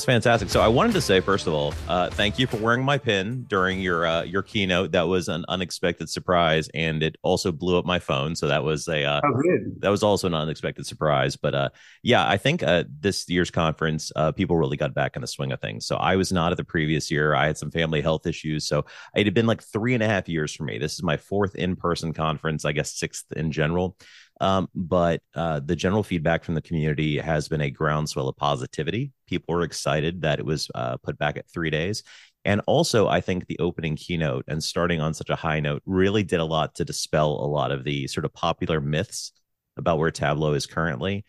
That's fantastic. So I wanted to say, first of all, uh, thank you for wearing my pin during your uh, your keynote. That was an unexpected surprise, and it also blew up my phone. So that was a uh, oh, that was also an unexpected surprise. But uh, yeah, I think uh, this year's conference, uh, people really got back in the swing of things. So I was not at the previous year. I had some family health issues, so it had been like three and a half years for me. This is my fourth in person conference, I guess sixth in general. Um, but uh, the general feedback from the community has been a groundswell of positivity. People were excited that it was uh, put back at three days. And also, I think the opening keynote and starting on such a high note really did a lot to dispel a lot of the sort of popular myths about where Tableau is currently.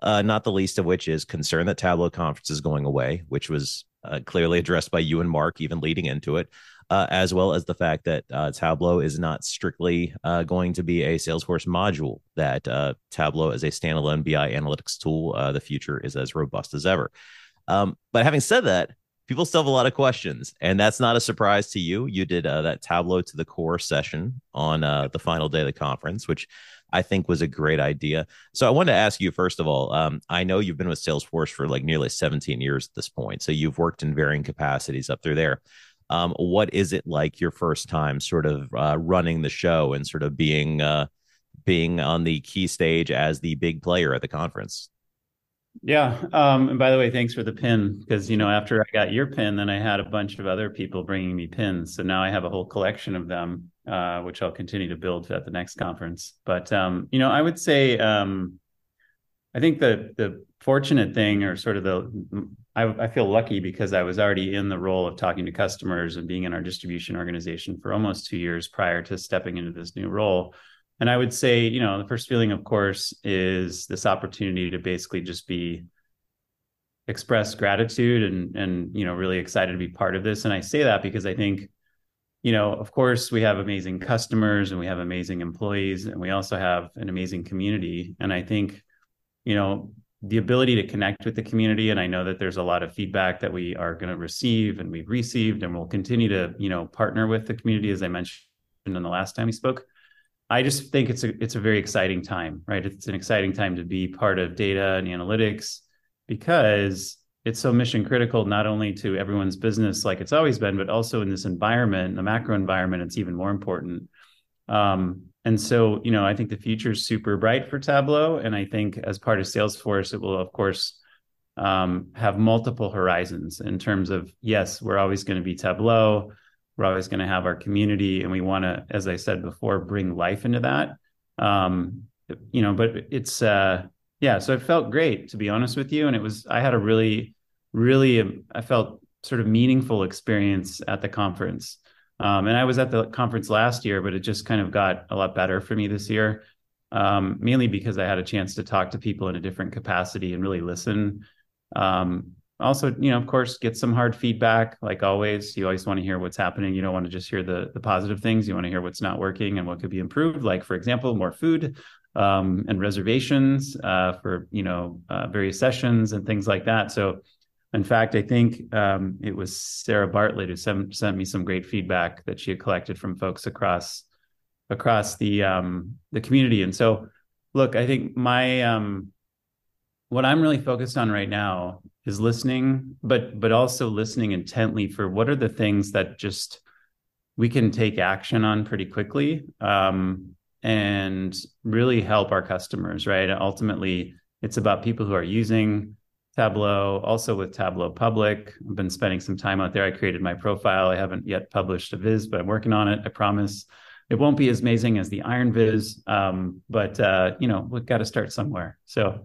Uh, not the least of which is concern that Tableau conference is going away, which was uh, clearly addressed by you and Mark, even leading into it uh, as well as the fact that uh, Tableau is not strictly uh, going to be a Salesforce module, that uh, Tableau is a standalone BI analytics tool. Uh, the future is as robust as ever. Um, but having said that, people still have a lot of questions, and that's not a surprise to you. You did uh, that Tableau to the core session on the final day of the conference, which I think was a great idea. So I wanted to ask you first of all. Um, I know you've been with Salesforce for like nearly 17 years at this point, so you've worked in varying capacities up through there um, what is it like your first time sort of uh, running the show and sort of being uh, being on the key stage as the big player at the conference? Yeah um, and by the way thanks for the pin because you know after i got your pin then i had a bunch of other people bringing me pins. So now i have a whole collection of them uh, which i'll continue to build at the next conference. But um, you know i would say um, i think the the fortunate thing or sort of the I, I, feel lucky because I was already in the role of talking to customers and being in our distribution organization for almost two years prior to stepping into this new role. And I would say, you know, the first feeling, of course, is this opportunity to basically just be express gratitude and and you know really excited to be part of this. And I say that because I think, you know, of course, we have amazing customers and we have amazing employees and we also have an amazing community. And I think, you know, the ability to connect with the community. And i know that there's a lot of feedback that we are going to receive and we've received and we'll continue to you know partner with the community as i mentioned in the last time we spoke. I just think it's a it's a very exciting time right? It's an exciting time to be part of data and analytics because it's so mission critical not only to everyone's business like it's always been but also in this environment the macro environment it's even more important. Um, and so, you know, I think the future is super bright for Tableau. And I think as part of Salesforce, it will, of course, um, have multiple horizons in terms of yes, we're always going to be Tableau. We're always going to have our community. And we want to, as I said before, bring life into that. Um, you know, but it's, uh, yeah, so it felt great to be honest with you. And it was, I had a really, really, I felt sort of meaningful experience at the conference. Um, and I was at the conference last year, but it just kind of got a lot better for me this year, um, mainly because I had a chance to talk to people in a different capacity and really listen. Um, also, you know, of course, get some hard feedback. Like always, you always want to hear what's happening. You don't want to just hear the the positive things. You want to hear what's not working and what could be improved. Like, for example, more food um, and reservations uh, for you know uh, various sessions and things like that. So in fact, I think um, it was Sarah Bartlett who sent, sent me some great feedback that she had collected from folks across across the um, the community. And so, look, I think my um, what I'm really focused on right now is listening, but but also listening intently for what are the things that just we can take action on pretty quickly um, and really help our customers. Right. Ultimately, it's about people who are using Tableau, also with Tableau Public. I've been spending some time out there. I created my profile. I haven't yet published a viz, but I'm working on it. I promise. It won't be as amazing as the Iron Viz, um, but uh, you know we've got to start somewhere. So,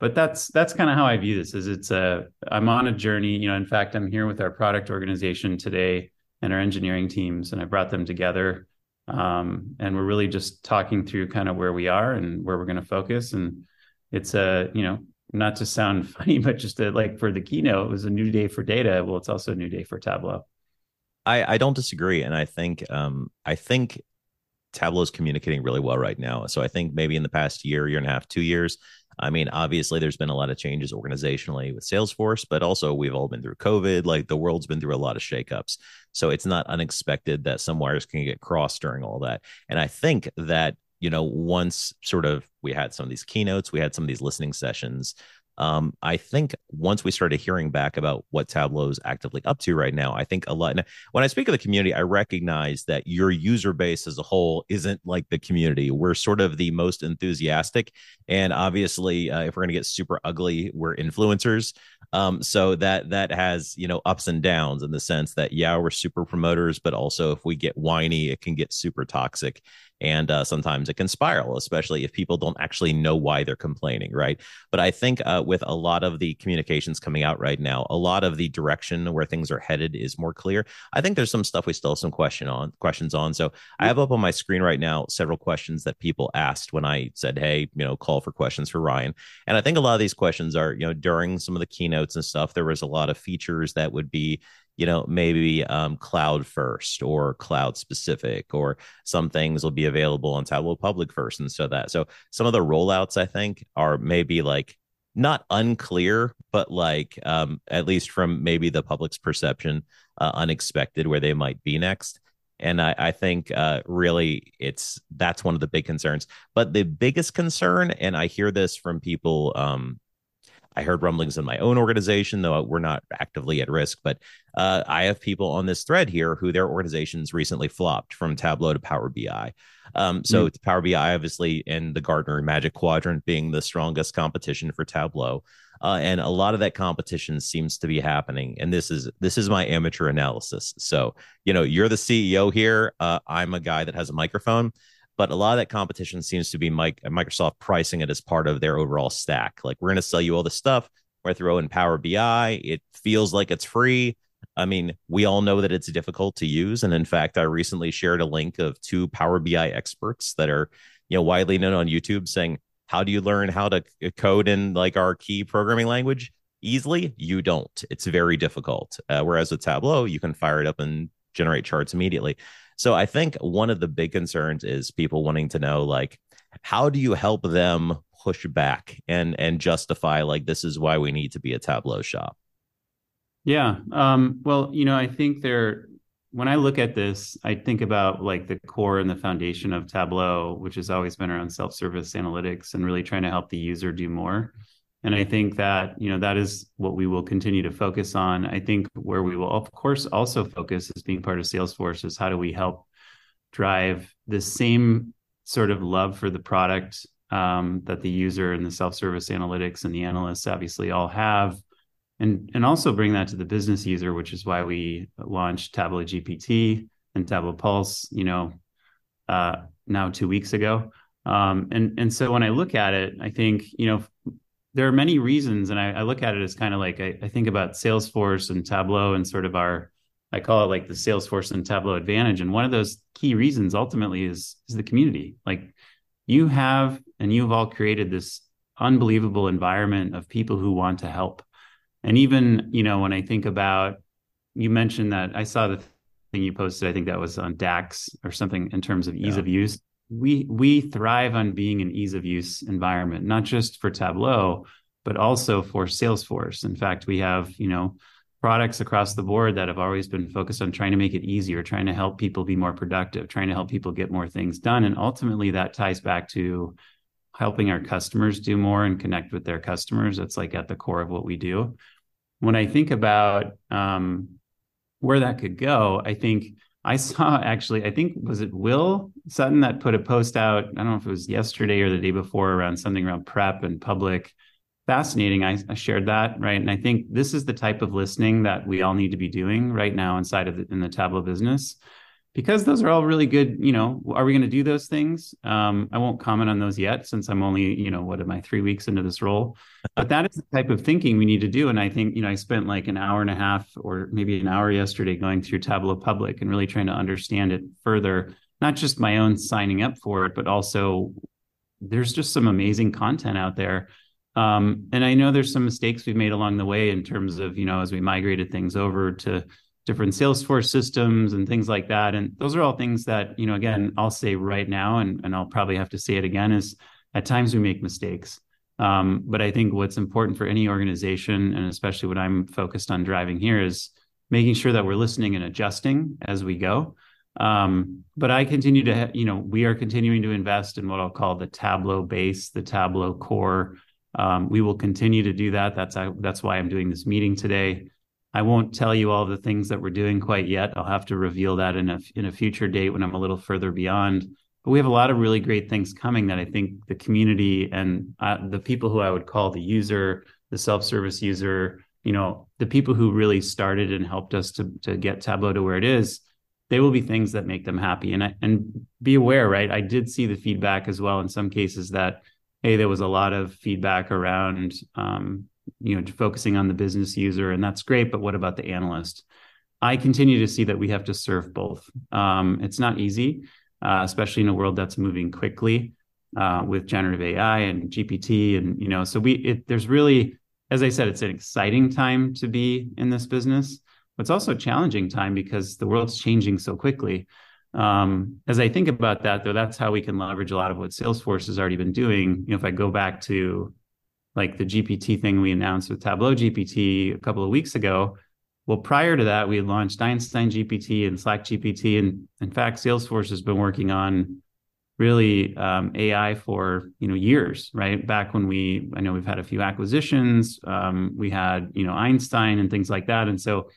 but that's that's kind of how I view this. Is it's a I'm on a journey. You know, in fact, I'm here with our product organization today and our engineering teams, and I brought them together, um, and we're really just talking through kind of where we are and where we're going to focus. And it's a you know not to sound funny, but just to, like for the keynote, it was a new day for data. Well, it's also a new day for Tableau. I, I don't disagree, and I think um, I think Tableau is communicating really well right now. So I think maybe in the past year, year and a half, two years. I mean, obviously, there's been a lot of changes organizationally with Salesforce, but also we've all been through COVID. Like the world's been through a lot of shakeups. So it's not unexpected that some wires can get crossed during all that. And I think that you know, once sort of we had some of these keynotes, we had some of these listening sessions, um, I think once we started hearing back about what Tableau is actively up to right now, I think a lot. When I speak of the community, I recognize that your user base as a whole isn't like the community. We're sort of the most enthusiastic, and obviously, uh, if we're going to get super ugly, we're influencers. Um, so that that has you know ups and downs in the sense that yeah, we're super promoters, but also if we get whiny, it can get super toxic and uh, sometimes it can spiral especially if people don't actually know why they're complaining right? But i think uh, with a lot of the communications coming out right now a lot of the direction where things are headed is more clear. I think there's some stuff we still have some question on questions on. So i have up on my screen right now several questions that people asked when i said hey you know call for questions for ryan. And i think a lot of these questions are you know during some of the keynotes and stuff there was a lot of features that would be you know maybe um, cloud first or cloud specific or some things will be available on tableau public first and so that so some of the rollouts i think are maybe like not unclear but like um, at least from maybe the public's perception uh, unexpected where they might be next and I, I think uh, really it's that's one of the big concerns. But the biggest concern, and I hear this from people um, I heard rumblings in my own organization, though we're not actively at risk. But uh, I have people on this thread here who their organizations recently flopped from Tableau to Power BI. Um, so mm. Power BI, obviously, in the Gartner Magic Quadrant, being the strongest competition for Tableau. Uh, and a lot of that competition seems to be happening and this is this is my amateur analysis so you know you're the ceo here uh, i'm a guy that has a microphone but a lot of that competition seems to be Microsoft pricing it as part of their overall stack. Like we're going to sell you all this stuff. We're to Power BI. It feels like it's free. I mean, we all know that it's difficult to use. And in fact, I recently shared a link of two Power BI experts that are, you know, widely known on YouTube saying, how do you learn how to code in like our key programming language easily? You don't. It's very difficult. Uh, whereas with Tableau, you can fire it up and generate charts immediately. So I think one of the big concerns is people wanting to know like how do you help them push back and and justify like this is why we need to be a Tableau shop. Yeah. Um, well, you know, I think there when I look at this, I think about like the core and the foundation of Tableau, which has always been around self-service analytics and really trying to help the user do more and i think that you know that is what we will continue to focus on. I think where we will of course also focus as being part of salesforce is how do we help drive the same sort of love for the product um, that the user and the self-service analytics and the analysts obviously all have. And and also bring that to the business user which is why we launched tableau gpt and tableau pulse you know uh, now two weeks ago. Um, and and so when i look at it i think you know there are many reasons, and I, I look at it as kind of like I, I, think about Salesforce and Tableau and sort of our I call it like the Salesforce and Tableau advantage. And one of those key reasons ultimately is is the community. Like you have and you've all created this unbelievable environment of people who want to help. And even, you know, when I think about you mentioned that I saw the thing you posted, I think that was on DAX or something in terms of ease yeah. of use we we thrive on being an ease of use environment, not just for Tableau, but also for Salesforce. In fact, we have you know products across the board that have always been focused on trying to make it easier, trying to help people be more productive, trying to help people get more things done, and ultimately that ties back to helping our customers do more and connect with their customers. That's like at the core of what we do. When I think about um, where that could go, I think I saw actually, I think was it Will Sutton that put a post out. I don't know if it was yesterday or the day before around something around prep and public. Fascinating. I, I shared that right, and I think this is the type of listening that we all need to be doing right now inside of the, in the Tableau business because those are all really good you know are we going to do those things? Um, i won't comment on those yet since i'm only you know what am i three weeks into this role. But that is the type of thinking we need to do and i think you know i spent like an hour and a half or maybe an hour yesterday going through tableau public and really trying to understand it further not just my own signing up for it but also there's just some amazing content out there. Um, and i know there's some mistakes we've made along the way in terms of you know as we migrated things over to different Salesforce systems and things like that. And those are all things that, you know, again, I'll say right now, and, and I'll probably have to say it again, is at times we make mistakes. Um, but I think what's important for any organization, and especially what I'm focused on driving here, is making sure that we're listening and adjusting as we go. Um, but I continue to, ha- you know, we are continuing to invest in what I'll call the Tableau base, the Tableau core Um, we will continue to do that. That's that's why I'm doing this meeting today. I won't tell you all the things that we're doing quite yet. I'll have to reveal that in a in a future date when I'm a little further beyond. But we have a lot of really great things coming that I think the community and uh, the people who I would call the user, the self-service user, you know, the people who really started and helped us to to get Tableau to where it is, they will be things that make them happy. And I, and be aware, right? I did see the feedback as well in some cases that hey, there was a lot of feedback around um, you know focusing on the business user and that's great but what about the analyst? I continue to see that we have to serve both. Um, it's not easy uh, especially in a world that's moving quickly uh, with generative ai and gpt and you know so we it, there's really as i said it's an exciting time to be in this business but it's also a challenging time because the world's changing so quickly. Um, as i think about that though that's how we can leverage a lot of what salesforce has already been doing. You know if i go back to like the GPT thing we announced with Tableau GPT a couple of weeks ago. Well, prior to that, we had launched Einstein GPT and Slack GPT, and in fact, Salesforce has been working on really um, AI for you know years, right? Back when we, I know we've had a few acquisitions, um, we had you know Einstein and things like that, and so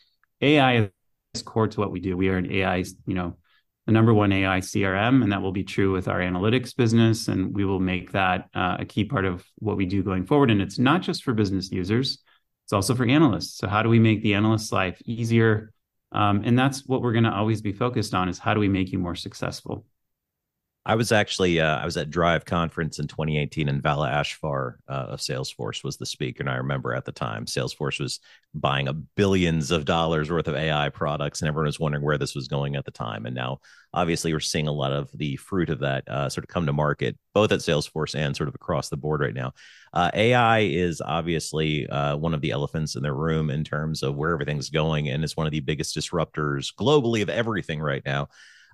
AI is core to what we do. We are an AI, you know, the number one AI CRM, and that will be true with our analytics business. And we will make that uh, a key part of what we do going forward. And it's not just for business users, it's also for analysts. So, how do we make the analyst's life easier? Um, and that's what we're going to always be focused on is how do we make you more successful? I was actually uh, I was at Drive conference in 2018, and Vala Afshar uh, of Salesforce was the speaker, and I remember at the time Salesforce was buying a billions of dollars worth of AI products, and everyone was wondering where this was going at the time. And now, obviously, we're seeing a lot of the fruit of that uh, sort of come to market, both at Salesforce and sort of across the board right now. Uh, AI is obviously uh, one of the elephants in the room in terms of where everything's going, and it's one of the biggest disruptors globally of everything right now.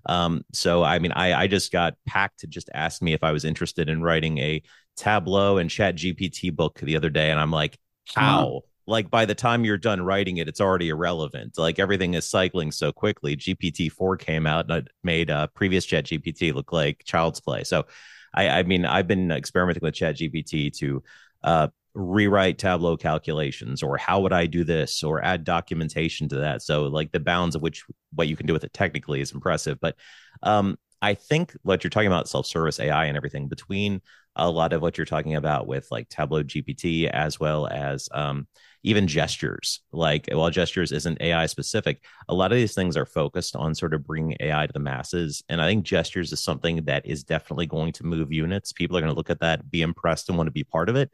Um, so I mean, I I just got Packt to just ask me if I was interested in writing a Tableau and Chat GPT book the other day, and I'm like, how? Like by the time you're done writing it, it's already irrelevant. Like everything is cycling so quickly. GPT four came out and it made uh, previous Chat GPT look like child's play. So, I I mean, I've been experimenting with Chat GPT to uh, rewrite Tableau calculations or how would I do this or add documentation to that. So like the bounds of which what you can do with it technically is impressive. But um, I think what you're talking about self-service AI and everything between a lot of what you're talking about with like Tableau GPT as well as um, even gestures. Like while gestures isn't AI specific, a lot of these things are focused on sort of bringing AI to the masses. And I think gestures is something that is definitely going to move units. People are going to look at that, be impressed, and want to be part of it.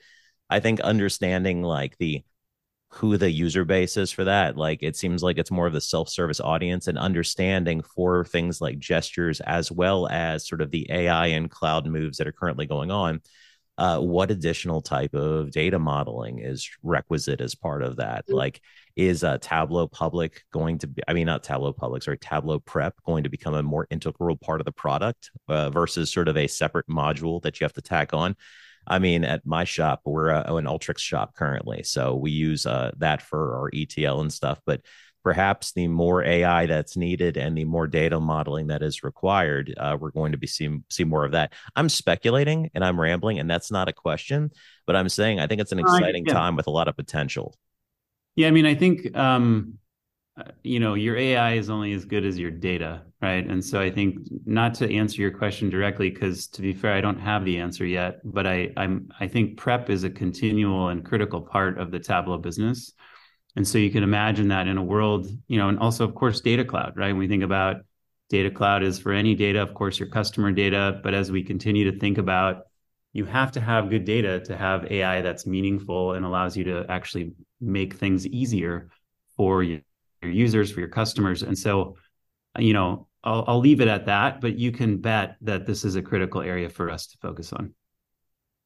I think understanding like the who the user base is for that, like it seems like it's more of the self-service audience and understanding for things like gestures as well as sort of the AI and cloud moves that are currently going on. Uh, what additional type of data modeling is requisite as part of that? Mm-hmm. Like, is uh, Tableau Public going to be, I mean, not Tableau Public, sorry, Tableau Prep going to become a more integral part of the product uh, versus sort of a separate module that you have to tack on? I mean, at my shop, we're uh, an Alteryx shop currently, so we use uh, that for our ETL and stuff. But perhaps the more AI that's needed and the more data modeling that is required, uh, we're going to be seeing see more of that. I'm speculating and I'm rambling, and that's not a question, but I'm saying I think it's an exciting yeah. time with a lot of potential. Yeah, I mean, I think um, uh, you know your ai is only as good as your data right? And so i think not to answer your question directly because to be fair i don't have the answer yet but i i'm i think prep is a continual and critical part of the tableau business. And so you can imagine that in a world you know and also of course data cloud right? When we think about data cloud is for any data of course your customer data but as we continue to think about you have to have good data to have ai that's meaningful and allows you to actually make things easier for you your users, for your customers. And so, you know, I'll, I'll leave it at that, but you can bet that this is a critical area for us to focus on.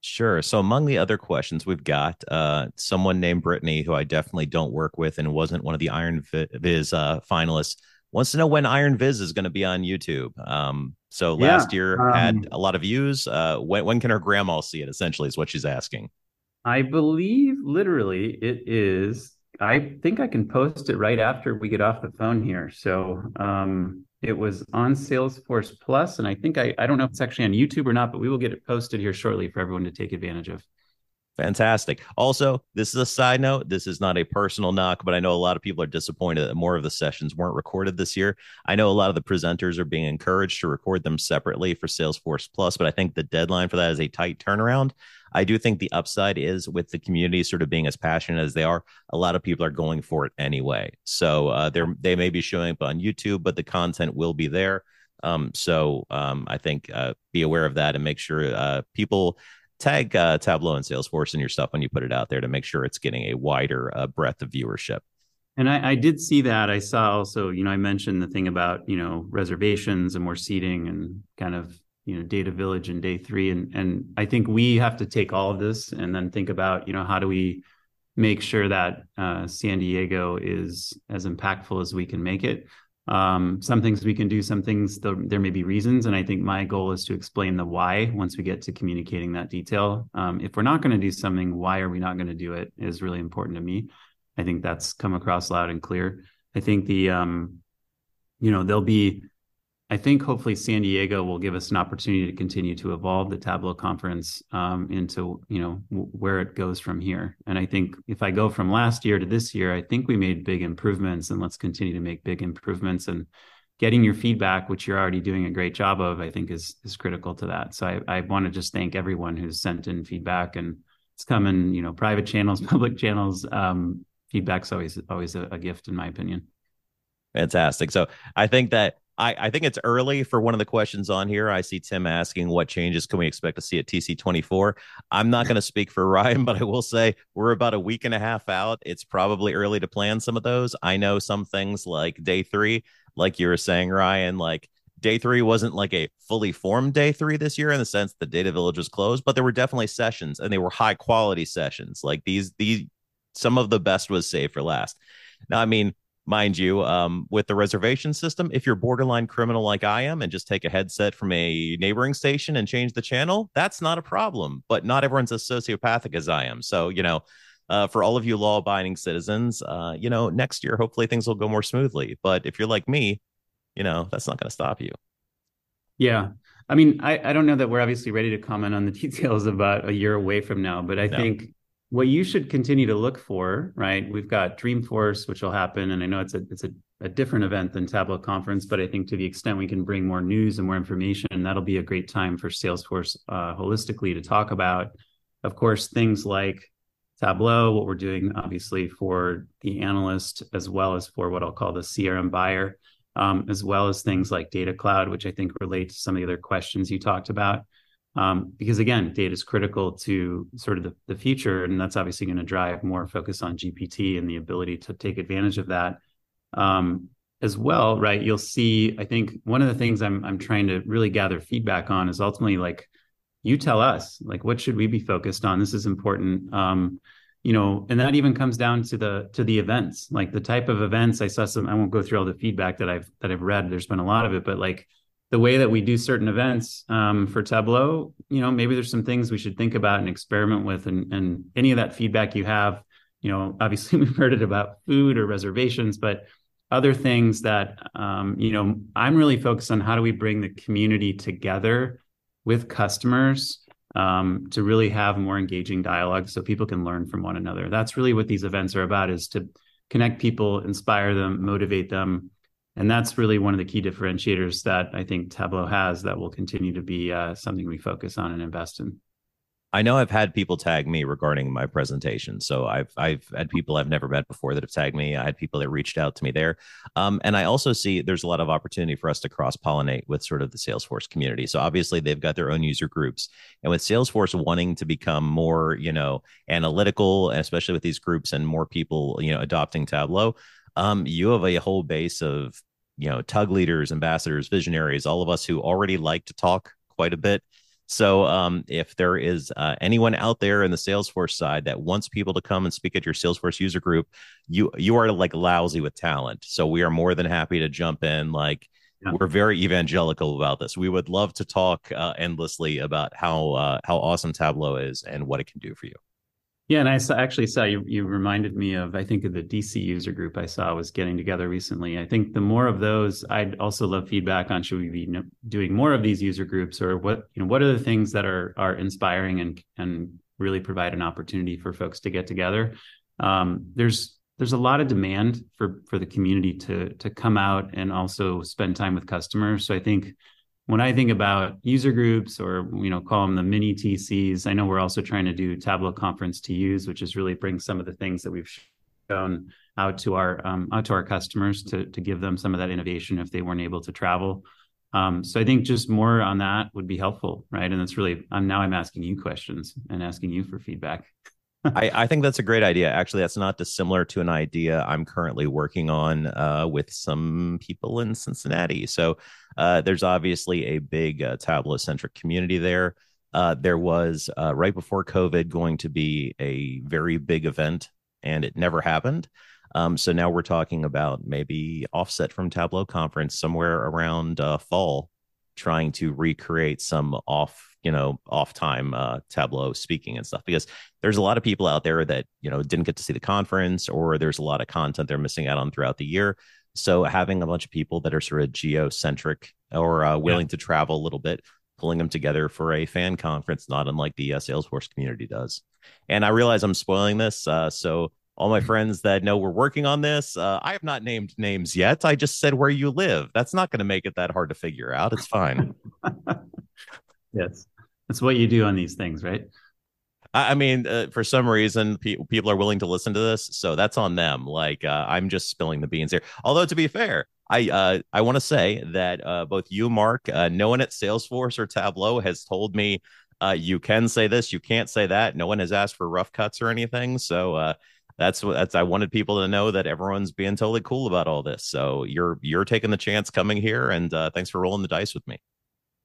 Sure. So among the other questions we've got, uh, someone named Brittany, who I definitely don't work with and wasn't one of the Iron Viz uh, finalists, wants to know when Iron Viz is going to be on YouTube. Um, so last yeah, year um, had a lot of views. Uh, when when can her grandma see it? Essentially, is what she's asking. I believe literally it is I think I can post it right after we get off the phone here. So um, it was on Salesforce Plus, and I think I I don't know if it's actually on YouTube or not, but we will get it posted here shortly for everyone to take advantage of. Fantastic. Also, this is a side note. This is not a personal knock, but I know a lot of people are disappointed that more of the sessions weren't recorded this year. I know a lot of the presenters are being encouraged to record them separately for Salesforce Plus, but I think the deadline for that is a tight turnaround. I do think the upside is with the community sort of being as passionate as they are, a lot of people are going for it anyway. So uh, they're they may be showing up on YouTube, but the content will be there. Um, so um, I think uh, be aware of that and make sure uh, people tag uh, Tableau and Salesforce in your stuff when you put it out there to make sure it's getting a wider uh, breadth of viewership. And I, I, did see that. I saw also, you know, I mentioned the thing about you know reservations and more seating and kind of you know data village and day three, and and I think we have to take all of this and then think about you know how do we make sure that uh, San Diego is as impactful as we can make it. Um, some things we can do some things the, there may be reasons. And i think my goal is to explain the why once we get to communicating that detail. Um, if we're not going to do something why are we not going to do it is really important to me. I think that's come across loud and clear. I think the um, you know there'll be I think hopefully San Diego will give us an opportunity to continue to evolve the Tableau conference um, into you know w- where it goes from here. And I think if I go from last year to this year, I think we made big improvements, and let's continue to make big improvements. And getting your feedback, which you're already doing a great job of, I think is is critical to that. So I, I want to just thank everyone who's sent in feedback, and it's come in you know private channels, public channels. Um, feedback's always always a, a gift, in my opinion. Fantastic. So I think that I, I think it's early for one of the questions on here. I see Tim asking what changes can we expect to see at TC24. I'm not going to speak for Ryan, but I will say we're about a week and a half out. It's probably early to plan some of those. I know some things like day three, like you were saying, Ryan, like day three wasn't like a fully formed day three this year in the sense the data village was closed, but there were definitely sessions and they were high quality sessions. Like these, these, some of the best was saved for last. Now, I mean, mind you, um, with the reservation system, if you're borderline criminal like I am and just take a headset from a neighboring station and change the channel, that's not a problem. But not everyone's as sociopathic as I am. So, you know, uh, for all of you law abiding citizens, uh, you know, next year, hopefully things will go more smoothly. But if you're like me, you know, that's not going to stop you. Yeah. I mean, I, I don't know that we're obviously ready to comment on the details about a year away from now, but I no. think what you should continue to look for, right? We've got Dreamforce, which will happen, and I know it's a it's a, a different event than Tableau Conference, but I think to the extent we can bring more news and more information, that'll be a great time for Salesforce uh, holistically to talk about. Of course, things like Tableau, what we're doing obviously for the analyst, as well as for what I'll call the CRM buyer, um, as well as things like Data Cloud, which I think relate to some of the other questions you talked about um, because again data is critical to sort of the, the future and that's obviously going to drive more focus on gpt and the ability to take advantage of that. Um, as well right you'll see i think one of the things i'm i'm trying to really gather feedback on is ultimately like you tell us like what should we be focused on? This is important. Um, you know and that even comes down to the to the events. Like the type of events i saw some i won't go through all the feedback that i've that i've read there's been a lot of it but like the way that we do certain events um, for Tableau, you know, maybe there's some things we should think about and experiment with. And, and any of that feedback you have, you know, obviously we've heard it about food or reservations, but other things that, um, you know, I'm really focused on how do we bring the community together with customers um, to really have more engaging dialogue so people can learn from one another. That's really what these events are about is to connect people, inspire them, motivate them, and that's really one of the key differentiators that I think Tableau has that will continue to be uh, something we focus on and invest in. I know I've had people tag me regarding my presentation. So I've I've had people I've never met before that have tagged me. I had people that reached out to me there, um, and I also see there's a lot of opportunity for us to cross pollinate with sort of the Salesforce community. So obviously they've got their own user groups, and with Salesforce wanting to become more you know analytical, especially with these groups and more people you know adopting Tableau, um, you have a whole base of you know TUG leaders, ambassadors, visionaries, all of us who already like to talk quite a bit. So, um, if there is uh, anyone out there in the Salesforce side that wants people to come and speak at your Salesforce user group, you you are like lousy with talent. So we are more than happy to jump in. Like yeah. we're very evangelical about this. We would love to talk uh, endlessly about how uh, how awesome Tableau is and what it can do for you. Yeah, and I saw, actually saw you. You reminded me of I think of the DC user group I saw was getting together recently. I think the more of those, I'd also love feedback on should we be doing more of these user groups or what you know what are the things that are are inspiring and and really provide an opportunity for folks to get together. Um, there's there's a lot of demand for for the community to to come out and also spend time with customers. So I think when I think about user groups or you know call them the mini TCs, I know we're also trying to do Tableau Conference to use, which is really bring some of the things that we've shown out to our um, out to our customers to to give them some of that innovation if they weren't able to travel. Um, so I think just more on that would be helpful, right? And that's really I'm now I'm asking you questions and asking you for feedback. I, I think that's a great idea. Actually, that's not dissimilar to an idea I'm currently working on uh, with some people in Cincinnati. So uh, there's obviously a big uh, Tableau centric community there. Uh, there was uh, right before COVID going to be a very big event, and it never happened. Um, so now we're talking about maybe offset from Tableau conference somewhere around uh, fall, trying to recreate some off, you know, off time uh, Tableau speaking and stuff. Because there's a lot of people out there that you know didn't get to see the conference, or there's a lot of content they're missing out on throughout the year. So having a bunch of people that are sort of geocentric or uh, willing yeah. to travel a little bit, pulling them together for a fan conference, not unlike the uh, Salesforce community does. And I realize I'm spoiling this, uh, so all my friends that know we're working on this. Uh, I have not named names yet. I just said where you live. That's not going to make it that hard to figure out. It's fine. yes, that's what you do on these things, right? I, I mean, uh, for some reason, pe- people are willing to listen to this, so that's on them. Like uh, I'm just spilling the beans here. Although to be fair, I uh, I want to say that uh, both you, Mark, uh, no one at Salesforce or Tableau has told me uh, you can say this, you can't say that. No one has asked for rough cuts or anything. So that's what that's I wanted people to know that everyone's being totally cool about all this. So you're you're taking the chance coming here, and uh, thanks for rolling the dice with me.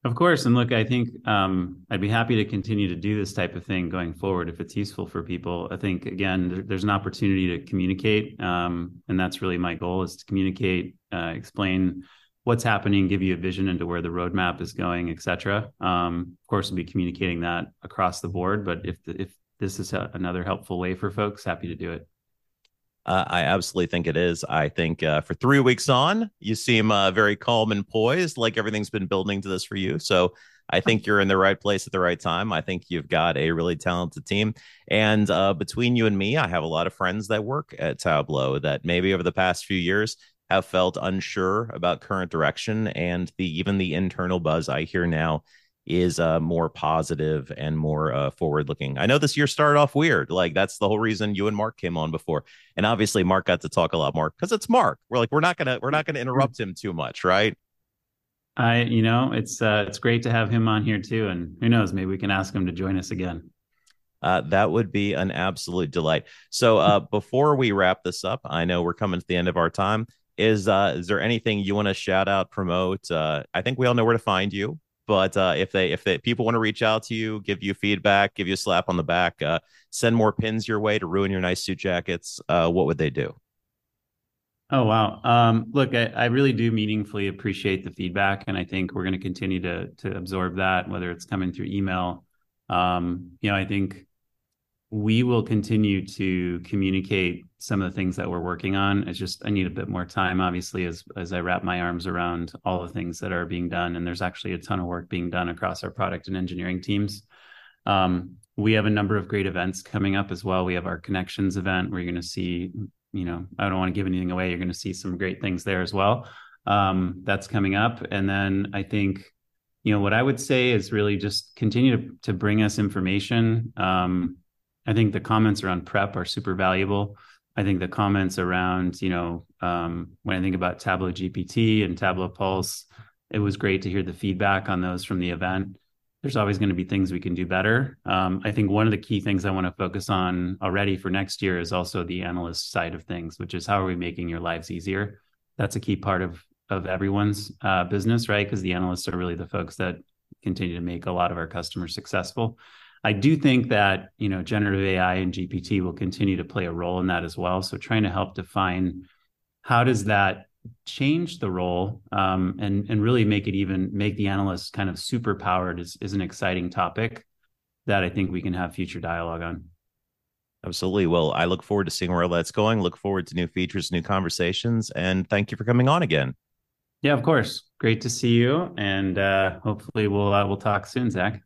Of course, and look, I think um, I'd be happy to continue to do this type of thing going forward if it's useful for people. I think again, there's an opportunity to communicate, um, and that's really my goal: is to communicate, uh, explain what's happening, give you a vision into where the roadmap is going, et cetera. Um, of course, we'll be communicating that across the board. But if the, if this is a, another helpful way for folks, happy to do it. Uh, I absolutely think it is. I think uh, for three weeks on, you seem uh, very calm and poised, like everything's been building to this for you. So I think you're in the right place at the right time. I think you've got a really talented team. And uh, between you and me, I have a lot of friends that work at Tableau that maybe over the past few years have felt unsure about current direction and the even the internal buzz I hear now is uh, more positive and more uh, forward looking. I know this year started off weird. Like that's the whole reason you and Mark came on before. And obviously Mark got to talk a lot more because it's Mark. We're like, we're not gonna we're not gonna interrupt him too much, right? I you know, it's uh it's great to have him on here too. And who knows, maybe we can ask him to join us again. Uh, that would be an absolute delight. So uh, before we wrap this up, I know we're coming to the end of our time. Is uh, is there anything you want to shout out, promote? Uh, I think we all know where to find you. But uh, if they if they people want to reach out to you, give you feedback, give you a slap on the back, uh, send more pins your way to ruin your nice suit jackets, uh, what would they do? Oh wow! Um, look, I, I, really do meaningfully appreciate the feedback, and I think we're going to continue to to absorb that, whether it's coming through email. Um, you know, I think we will continue to communicate some of the things that we're working on. It's just I need a bit more time, obviously, as as I wrap my arms around all the things that are being done. And there's actually a ton of work being done across our product and engineering teams. Um, we have a number of great events coming up as well. We have our connections event where you're going to see, you know, I don't want to give anything away. You're going to see some great things there as well. Um, that's coming up, and then I think you know what i would say is really just continue to, to bring us information um, I think the comments around prep are super valuable. I think the comments around, you know, um, when I think about Tableau GPT and Tableau Pulse, it was great to hear the feedback on those from the event. There's always going to be things we can do better. Um, I think one of the key things I want to focus on already for next year is also the analyst side of things, which is how are we making your lives easier? That's a key part of of everyone's uh, business, right? Because the analysts are really the folks that continue to make a lot of our customers successful. I do think that you know generative AI and GPT will continue to play a role in that as well. So trying to help define how does that change the role um, and and really make it even make the analysts kind of super powered is is an exciting topic that I think we can have future dialogue on. Absolutely. Well, I look forward to seeing where that's going. Look forward to new features, new conversations, and thank you for coming on again. Yeah, of course. Great to see you, and uh, hopefully we'll uh, we'll talk soon, Zach.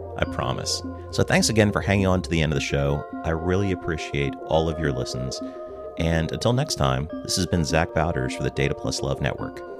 I promise. So thanks again for hanging on to the end of the show. I really appreciate all of your listens. And until next time, this has been Zach Bowders for the Data Plus Love Network.